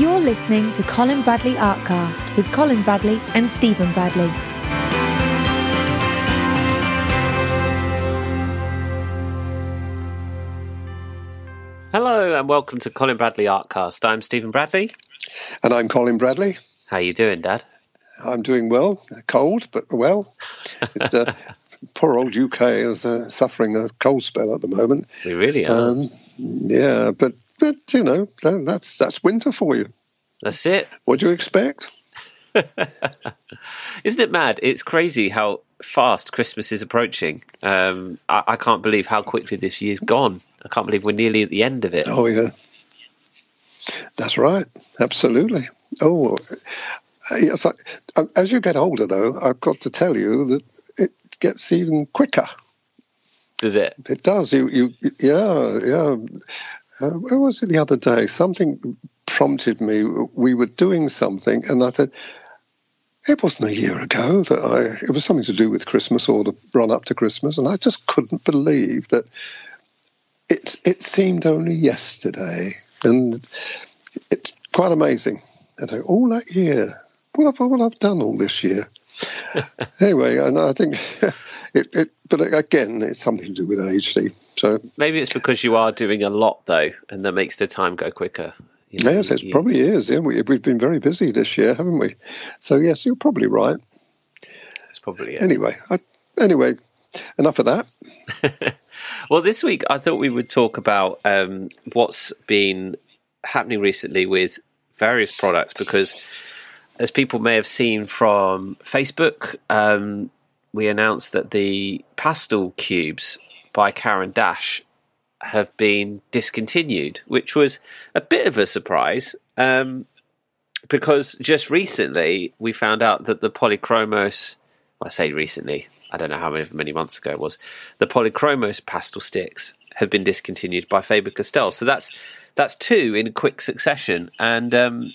You're listening to Colin Bradley Artcast with Colin Bradley and Stephen Bradley. Hello and welcome to Colin Bradley Artcast. I'm Stephen Bradley. And I'm Colin Bradley. How are you doing, Dad? I'm doing well. Cold, but well. It's, uh, poor old UK is uh, suffering a cold spell at the moment. We really are. Um, yeah, but but you know that, that's that's winter for you. That's it. What do you expect? Isn't it mad? It's crazy how fast Christmas is approaching. Um, I, I, can't believe how quickly this year's gone. I can't believe we're nearly at the end of it. Oh yeah, that's right. Absolutely. Oh, yes. I, as you get older, though, I've got to tell you that it gets even quicker. Does it? It does. You, you, yeah, yeah. Uh, where was it the other day? Something prompted me. We were doing something, and I said, it wasn't a year ago that I, it was something to do with Christmas or the run up to Christmas, and I just couldn't believe that it, it seemed only yesterday. And it's quite amazing. And all that year, what have, what I've done all this year? anyway, and I think it, it, but again, it's something to do with age. So maybe it's because you are doing a lot though, and that makes the time go quicker. You know, yes, it you, probably is. Yeah, we, have been very busy this year, haven't we? So yes, you're probably right. That's probably it. Anyway, I, anyway, enough of that. well, this week I thought we would talk about um, what's been happening recently with various products because, as people may have seen from Facebook, um, we announced that the pastel cubes by Caran d'Ache have been discontinued, which was a bit of a surprise um, because just recently we found out that the Polychromos, well, I say recently, I don't know how many, many months ago it was, the Polychromos pastel sticks have been discontinued by Faber Castell. So that's that's two in quick succession, and um,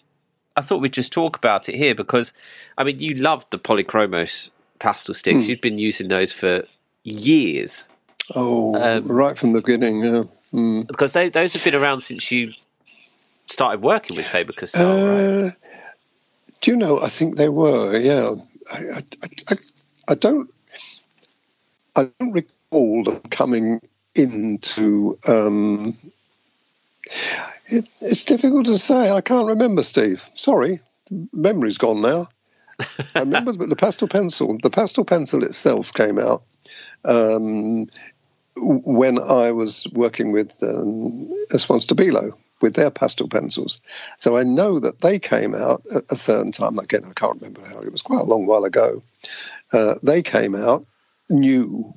I thought we'd just talk about it here because I mean you loved the Polychromos pastel sticks. Mm. You'd been using those for years. Oh, um, right from the beginning, yeah. Mm. Because they, those have been around since you started working with Faber Castell, uh, right? Do you know? I think they were. Yeah, I, I, I, I don't. I don't recall them coming into. Um, it, it's difficult to say. I can't remember, Steve. Sorry, memory's gone now. I remember the pastel pencil. The pastel pencil itself came out um, when I was working with um, Esquisse Stabilo with their pastel pencils. So I know that they came out at a certain time. Again, I can't remember how. It was quite a long while ago. Uh, they came out new,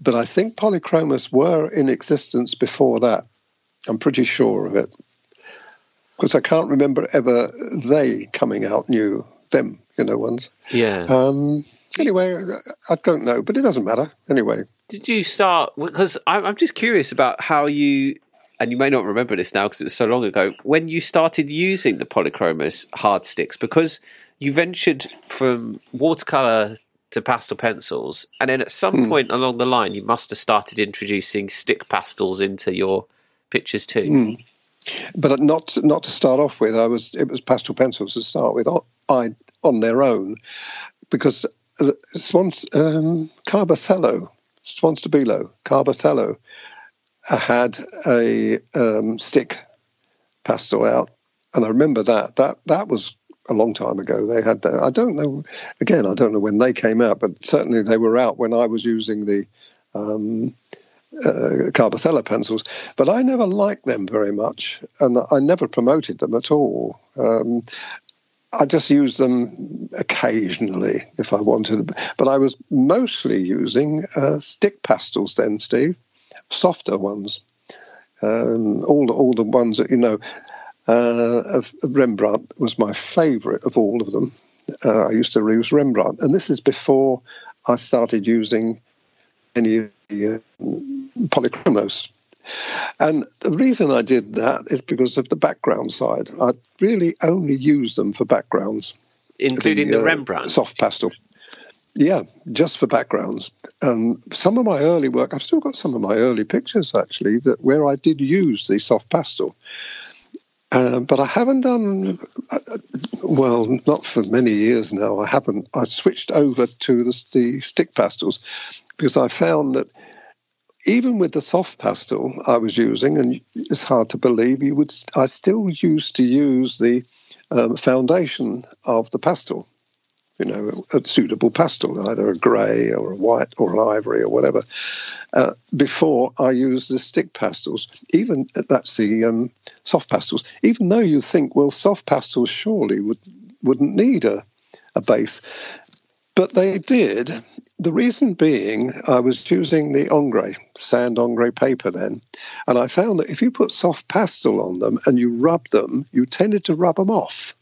but I think polychromos were in existence before that. I'm pretty sure of it because I can't remember ever they coming out new. Them, you know, ones. Yeah. Um, anyway, I don't know, but it doesn't matter. Anyway, did you start? Because I'm just curious about how you, and you may not remember this now because it was so long ago, when you started using the Polychromos hard sticks, because you ventured from watercolor to pastel pencils, and then at some mm. point along the line, you must have started introducing stick pastels into your pictures too. Mm. But not not to start off with, I was it was pastel pencils to start with on, on their own, because Swans um, Carbothello Swan Stabilo, Carbothello, had a um, stick pastel out, and I remember that. That that was a long time ago. They had. I don't know. Again, I don't know when they came out, but certainly they were out when I was using the um, uh, pencils. But I never liked them very much, and I never promoted them at all. Um, I just used them occasionally if I wanted, but I was mostly using uh, stick pastels then, Steve, softer ones. Um, all the all the ones that you know uh, Rembrandt was my favourite of all of them. Uh, I used to use Rembrandt, and this is before I started using any of the uh, polychromos and the reason I did that is because of the background side. I really only use them for backgrounds, including the, the uh, Rembrandt soft pastel. Yeah, just for backgrounds. And some of my early work, I've still got some of my early pictures actually that where I did use the soft pastel. Uh, but I haven't done uh, well, not for many years now. I haven't. I switched over to the, the stick pastels because I found that even with the soft pastel I was using, and it's hard to believe, you would. I still used to use the um, foundation of the pastel you know, a suitable pastel, either a grey or a white or an ivory or whatever. Uh, before I use the stick pastels, even that's the um, soft pastels. Even though you think, well, soft pastels surely would wouldn't need a, a base, but they did. The reason being, I was using the Ingres sand Ingres paper then, and I found that if you put soft pastel on them and you rub them, you tended to rub them off.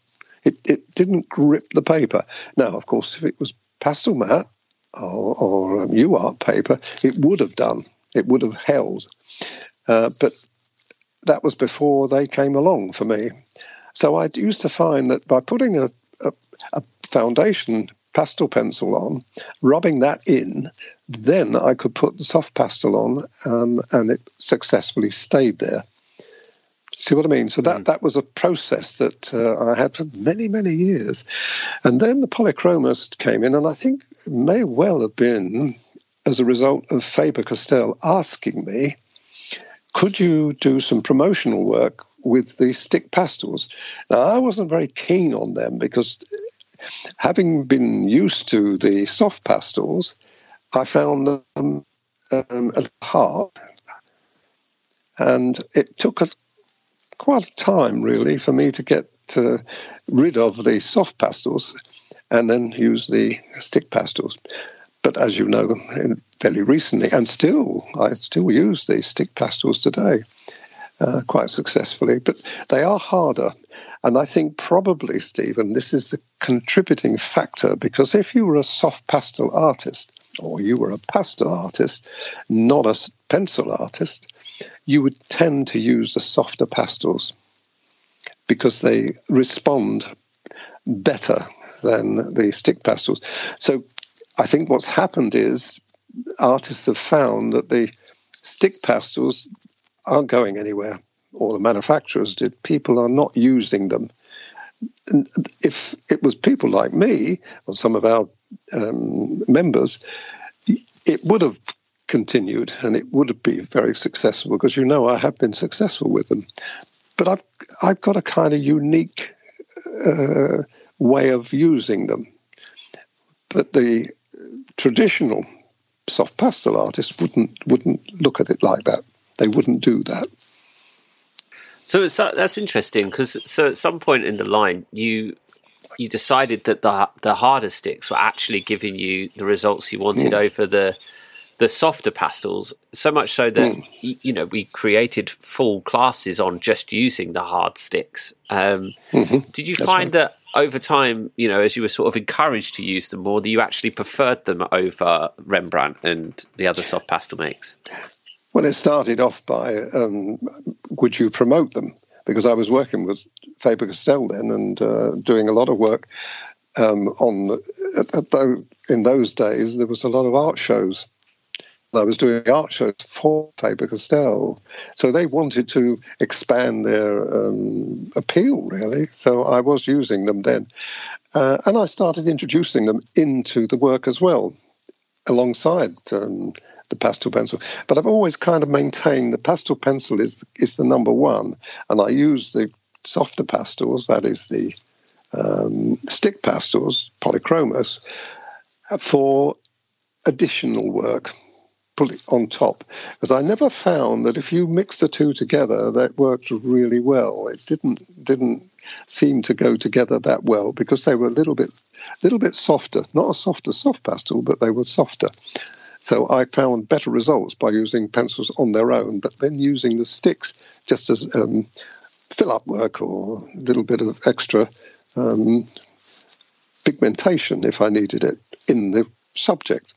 It, it didn't grip the paper. Now, of course, if it was pastel mat or, or um, UART paper, it would have done. It would have held. Uh, but that was before they came along for me. So I used to find that by putting a, a, a foundation pastel pencil on, rubbing that in, then I could put the soft pastel on, um, and it successfully stayed there. See what I mean? So that, mm. that was a process that uh, I had for many, many years. And then the polychromos came in, and I think it may well have been as a result of Faber Castell asking me, could you do some promotional work with the stick pastels? Now, I wasn't very keen on them because having been used to the soft pastels, I found them um, hard. And it took a quite a time, really, for me to get uh, rid of the soft pastels and then use the stick pastels. But as you know, fairly recently, and still, I still use the stick pastels today uh, quite successfully. But they are harder. And I think probably, Stephen, this is the contributing factor because if you were a soft pastel artist, or you were a pastel artist, not a pencil artist, you would tend to use the softer pastels because they respond better than the stick pastels. So I think what's happened is artists have found that the stick pastels aren't going anywhere, or the manufacturers did. People are not using them. And if it was people like me or some of our um, members, it would have continued, and it would be very successful because you know I have been successful with them. But I've I've got a kind of unique uh, way of using them. But the traditional soft pastel artist wouldn't wouldn't look at it like that. They wouldn't do that. So that's interesting because so at some point in the line you you decided that the the harder sticks were actually giving you the results you wanted mm. over the the softer pastels, so much so that mm. y- you know we created full classes on just using the hard sticks. Um, mm-hmm. Did you That's find right. that over time, you know, as you were sort of encouraged to use them more, that you actually preferred them over Rembrandt and the other soft pastel makes? Well, it started off by um, would you promote them? Because I was working with Faber Castell then and uh, doing a lot of work um, on. The, in those days, there was a lot of art shows I was doing art shows for Faber Castell. So they wanted to expand their um, appeal, really. So I was using them then. Uh, and I started introducing them into the work as well, alongside um, the pastel pencil. But I've always kind of maintained the pastel pencil is, is the number one. And I use the softer pastels, that is the um, stick pastels, polychromos, for additional work put it on top. Because I never found that if you mix the two together, that worked really well. It didn't didn't seem to go together that well because they were a little bit little bit softer, not as soft as soft pastel, but they were softer. So I found better results by using pencils on their own, but then using the sticks just as um, fill up work or a little bit of extra um, pigmentation if I needed it in the subject.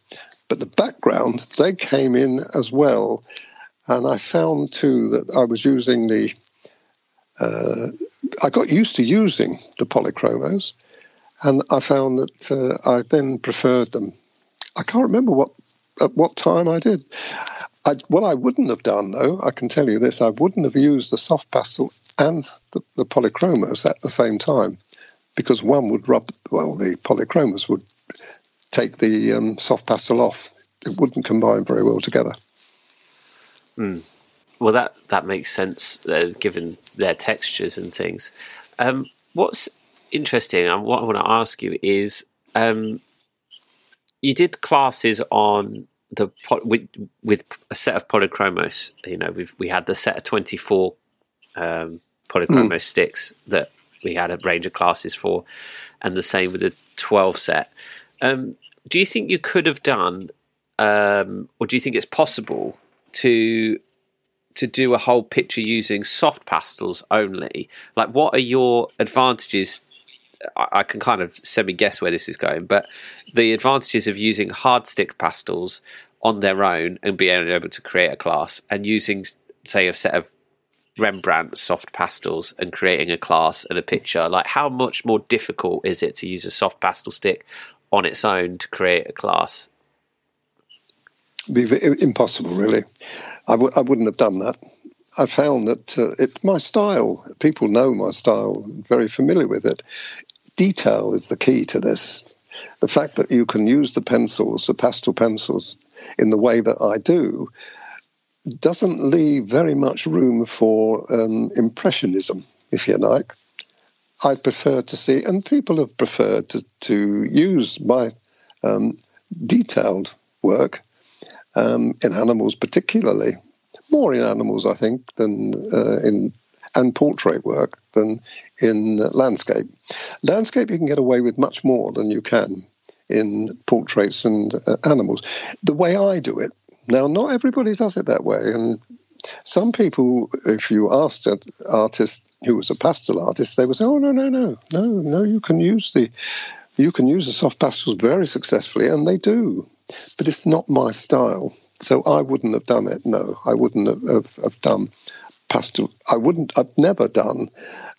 But the background, they came in as well. And I found too that I was using the, uh, I got used to using the polychromos, and I found that uh, I then preferred them. I can't remember what at what time I did. I, what I wouldn't have done, though, I can tell you this: I wouldn't have used the soft pastel and the, the polychromos at the same time, because one would rub, well, the polychromos would take the um, soft pastel off. It wouldn't combine very well together. Mm. Well, that that makes sense given their textures and things. Um, what's interesting, and what I want to ask you is, um, you did classes on the with with a set of polychromos. You know, we've we had the set of twenty four um, polychromos mm. sticks that we had a range of classes for, and the same with the twelve set. Um, do you think you could have done, um, or do you think it's possible to to do a whole picture using soft pastels only? Like, what are your advantages? I, can kind of semi guess where this is going, but the advantages of using hard stick pastels on their own and being able to create a class, and using, say, a set of Rembrandt soft pastels and creating a class and a picture. Like, how much more difficult is it to use a soft pastel stick on its own to create a class? Be impossible, really. I w- I wouldn't have done that. I found that uh, it's my style. People know my style, very familiar with it. Detail is the key to this. The fact that you can use the pencils, the pastel pencils, in the way that I do, doesn't leave very much room for um, impressionism, if you like. I prefer to see, and people have preferred to, to use my um, detailed work um, in animals, particularly more in animals, I think, than uh, in and portrait work than in landscape. Landscape you can get away with much more than you can in portraits and uh, animals. The way I do it now, not everybody does it that way, and some people, if you asked an artist who was a pastel artist, they would say, "Oh no, no, no, no, no! You can use the you can use the soft pastels very successfully, and they do, but it's not my style. So I wouldn't have done it. No, I wouldn't have, have, have done I wouldn't. I've never done,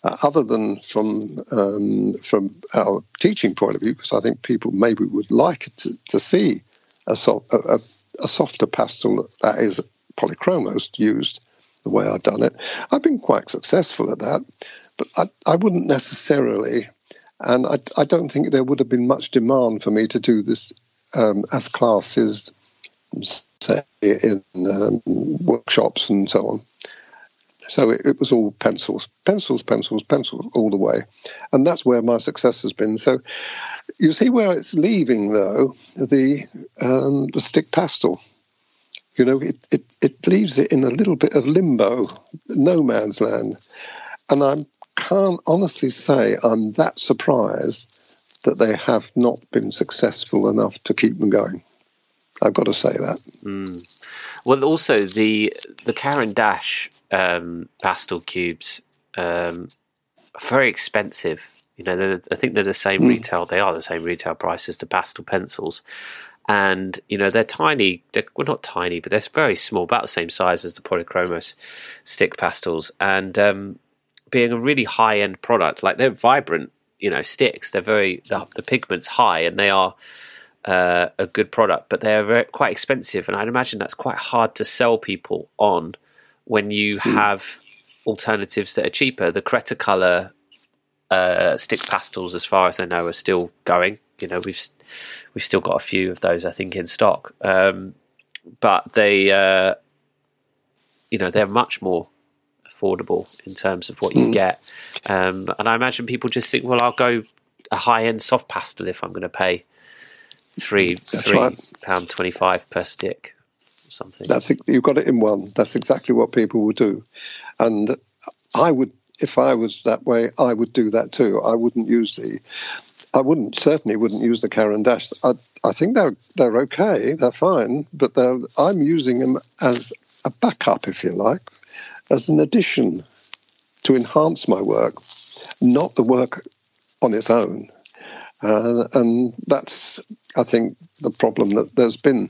uh, other than from um, from our teaching point of view, because I think people maybe would like to, to see a, soft, a, a softer pastel that is polychromos used the way I've done it. I've been quite successful at that, but I, I wouldn't necessarily, and I, I, don't think there would have been much demand for me to do this um, as classes, say, in um, workshops and so on. So it, it, was all pencils, pencils, pencils, pencils all the way. And that's where my success has been. So you see where it's leaving, though, the, um, the stick pastel. You know, it, it, it leaves it in a little bit of limbo, no man's land. And I can't honestly say I'm that surprised that they have not been successful enough to keep them going. I've got to say that. Mm. Well, also the the Caran d'Ache um, pastel cubes um, very expensive. You know, I think they're the same mm. retail. They are the same retail price as the pastel pencils, and you know they're tiny. They're, well, not tiny, but they're very small, about the same size as the Polychromos stick pastels. And um, being a really high end product, like they're vibrant, you know, sticks. They're very the, the pigment's high, and they are. Uh, a good product, but they're very, quite expensive, and I'd imagine that's quite hard to sell people on when you have alternatives that are cheaper. The Cretacolor uh, stick pastels, as far as I know, are still going. You know, we've we've still got a few of those, I think, in stock. Um, but they, uh, you know, they're much more affordable in terms of what you mm. get. Um, and I imagine people just think, well, I'll go a high end soft pastel if I'm going to pay three That's three right. pound twenty five per stick something. That's you've got it in one. That's exactly what people will do, and I would, if I was that way, I would do that too. I wouldn't use the. I wouldn't certainly wouldn't use the Caran d'Ache. I, I think they're they're okay, they're fine, but they're, I'm using them as a backup, if you like, as an addition to enhance my work, not the work on its own. Uh, and that's, I think, the problem that there's been.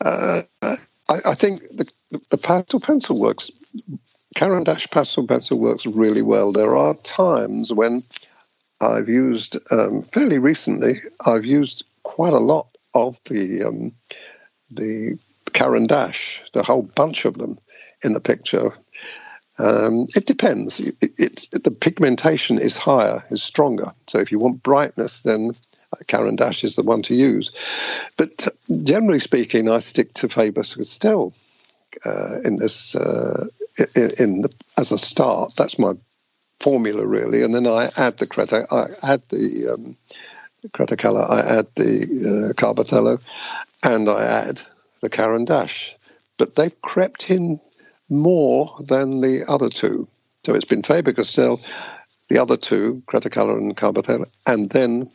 Uh, I, I, think the, the pastel pencil works. Caran d'Ache pastel pencil works really well. There are times when I've used um, fairly recently. I've used quite a lot of the um, the Caran d'Ache, the whole bunch of them in the picture, Um, it depends. It, it's the pigmentation is higher, is stronger. So if you want brightness, then Caran d'Ache is the one to use. But generally speaking, I stick to Faber Castell uh, in this uh, in, the, as a start. That's my formula really, and then I add the Creta. I add the um, Cretacolor. I add the uh, Carbothello, and I add the Caran d'Ache. But they've crept in more than the other two. So it's been Faber Castell, the other two, Cretacolor and Carbothello, and then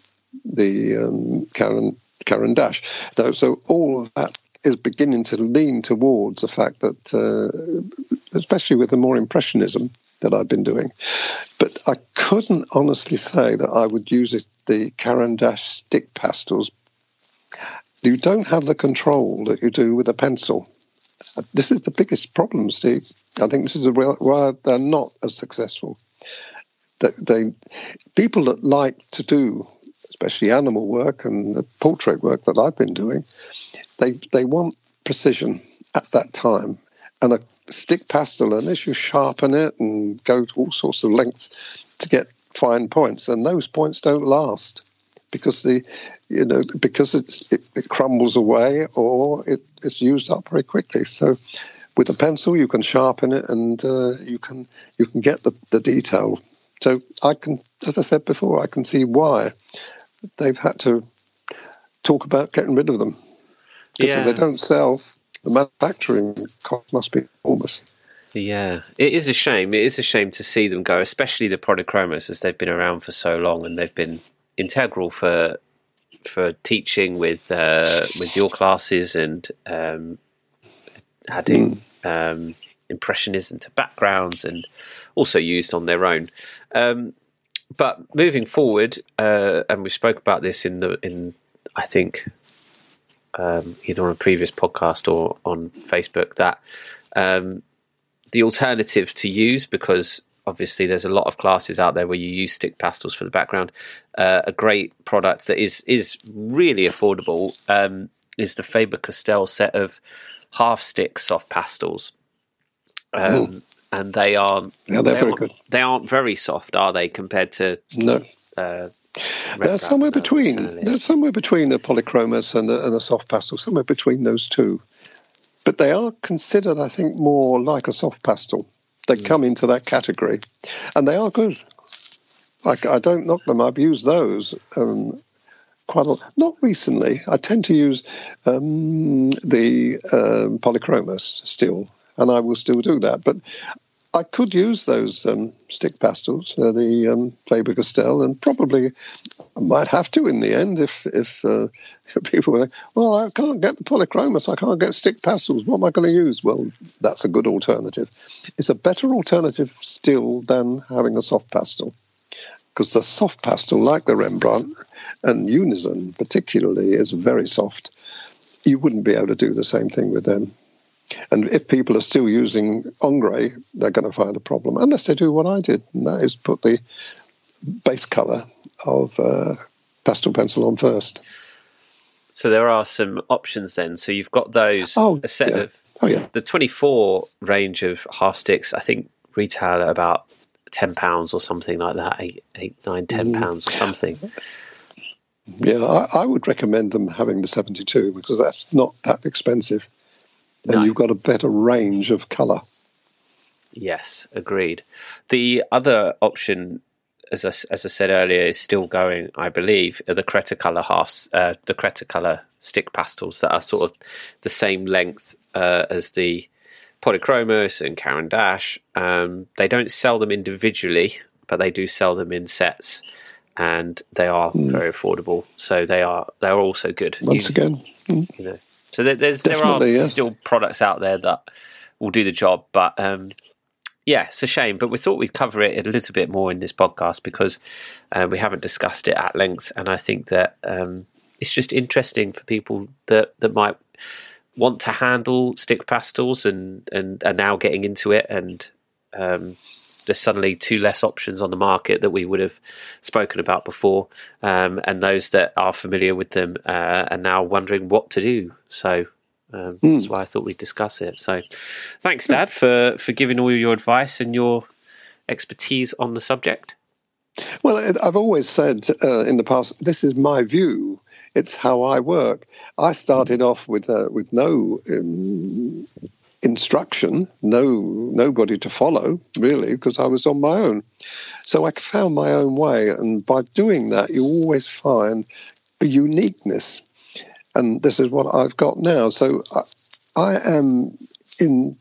the um, Caran, Caran d'Ache. So, all of that is beginning to lean towards the fact that, uh, especially with the more impressionism that I've been doing, but I couldn't honestly say that I would use it, the Caran d'Ache stick pastels. You don't have the control that you do with a pencil. This is the biggest problem, Steve. I think this is real, why they're not as successful. That they people that like to do, especially animal work and the portrait work that I've been doing, they they want precision at that time. And a stick pastel, unless you sharpen it and go to all sorts of lengths to get fine points, and those points don't last because the you know because it, it crumbles away or it, it's used up very quickly. So with a pencil, you can sharpen it and uh, you can you can get the, the detail. So I can, as I said before, I can see why they've had to talk about getting rid of them. Because yeah. if they don't sell, the manufacturing cost must be enormous. Yeah, it is a shame. It is a shame to see them go, especially the Polychromos, as they've been around for so long and they've been integral for for teaching with uh, with your classes and um, adding mm. um, impressionism to backgrounds and also used on their own. Um, but moving forward, uh, and we spoke about this in the in I think um, either on a previous podcast or on Facebook that um, the alternative to use because obviously there's a lot of classes out there where you use stick pastels for the background. Uh, a great product that is is really affordable um, is the Faber Castell set of half stick soft pastels. Um, and they are yeah, they're they very good. They aren't very soft, are they, compared to no. Uh, they're somewhere between. They're somewhere between a polychromos and a, and a soft pastel. Somewhere between those two, but they are considered, I think, more like a soft pastel. They mm. come into that category, and they are good. I, I don't knock them. I've used those um, quite a lot. Not recently. I tend to use um, the um, polychromos still, and I will still do that. But I could use those um, stick pastels, uh, the um, Faber Castell, and probably I might have to in the end if if uh, people were, like, well, I can't get the polychromos, I can't get stick pastels. What am I going to use? Well, that's a good alternative. It's a better alternative still than having a soft pastel, because the soft pastel, like the Rembrandt and Unison particularly, is very soft. You wouldn't be able to do the same thing with them. And if people are still using Ingres, they're going to find a problem, unless they do what I did, and that is put the base colour of uh, pastel pencil on first. So there are some options then. So you've got those oh, a set yeah. of oh, yeah. the 24 range of half sticks. I think retail at about ten pounds or something like that, eight, eight, nine, ten mm. pounds or something. Yeah, I, I, would recommend them having the 72 because that's not that expensive and no. you've got a better range of colour. Yes, agreed. The other option, as I, as I said earlier, is still going. I believe are the Cretacolor halves, uh, the Creta color stick pastels that are sort of the same length uh, as the Polychromos and Caran d'Ache. Um, they don't sell them individually, but they do sell them in sets, and they are mm. very affordable. So they are they are also good. Once you, again, mm. you know, so there, there's Definitely, there are yes. still products out there that will do the job, but um, yeah, it's a shame. But we thought we'd cover it a little bit more in this podcast because uh, we haven't discussed it at length, and I think that um, it's just interesting for people that that might want to handle stick pastels and and are now getting into it and um, there's suddenly two less options on the market that we would have spoken about before, um, and those that are familiar with them uh, are now wondering what to do. So Um, mm. That's why I thought we'd discuss it. So, thanks, Dad, for for giving all your advice and your expertise on the subject. Well, I've always said uh, in the past, this is my view. It's how I work. I started off with uh, with no um, instruction, no nobody to follow really, because I was on my own. So I found my own way, and by doing that, you always find a uniqueness, and this is what I've got now. So I, I am in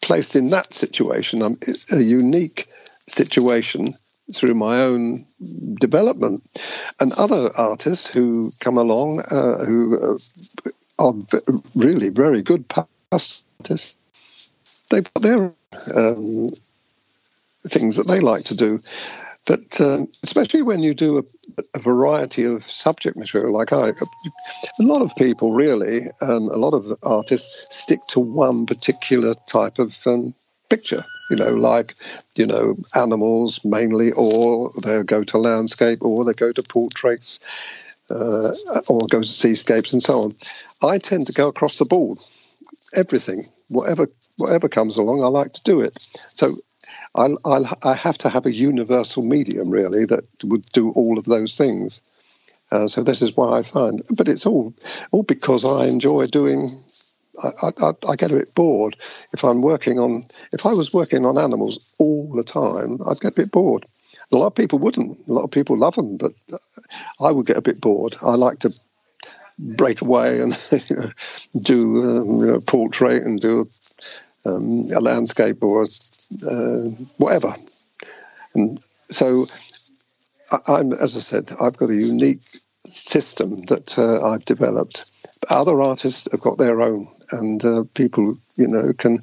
placed in that situation. I'm a unique situation through my own development, and other artists who come along uh, who uh, are really very good artists. They've got their um, things that they like to do. But um, especially when you do a, a, variety of subject material, like I, a lot of people really, um, a lot of artists stick to one particular type of um, picture. You know, like you know, animals mainly, or they go to landscape, or they go to portraits, uh, or go to seascapes, and so on. I tend to go across the board, everything, whatever whatever comes along, I like to do it. So I'll, I'll, I have to have a universal medium, really, that would do all of those things. Uh, so this is what I find. But it's all all because I enjoy doing. I, I, I, get a bit bored if I'm working on. If I was working on animals all the time, I'd get a bit bored. A lot of people wouldn't. A lot of people love them, but I would get a bit bored. I like to break away and do um, know, portrait and do um, a landscape or uh, whatever. And so, I, am as I said, I've got a unique system that uh, I've developed. Other artists have got their own, and uh, people, you know, can.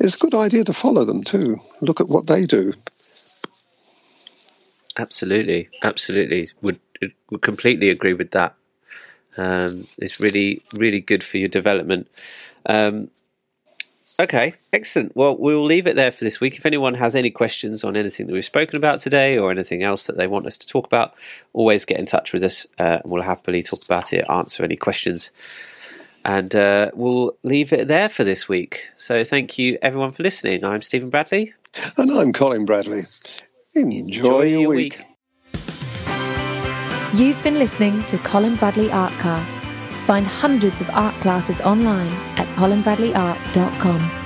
It's a good idea to follow them too. Look at what they do. Absolutely, absolutely. Would would completely agree with that. Um, it's really, really good for your development. Um, Okay, excellent. Well, we'll leave it there for this week. If anyone has any questions on anything that we've spoken about today or anything else that they want us to talk about, always get in touch with us uh, and we'll happily talk about it, answer any questions. And uh, we'll leave it there for this week. So thank you, everyone, for listening. I'm Stephen Bradley. And I'm Colin Bradley. Enjoy, Enjoy your, your week. week. You've been listening to Colin Bradley Artcast. Find hundreds of art classes online at colinbradleyart.com.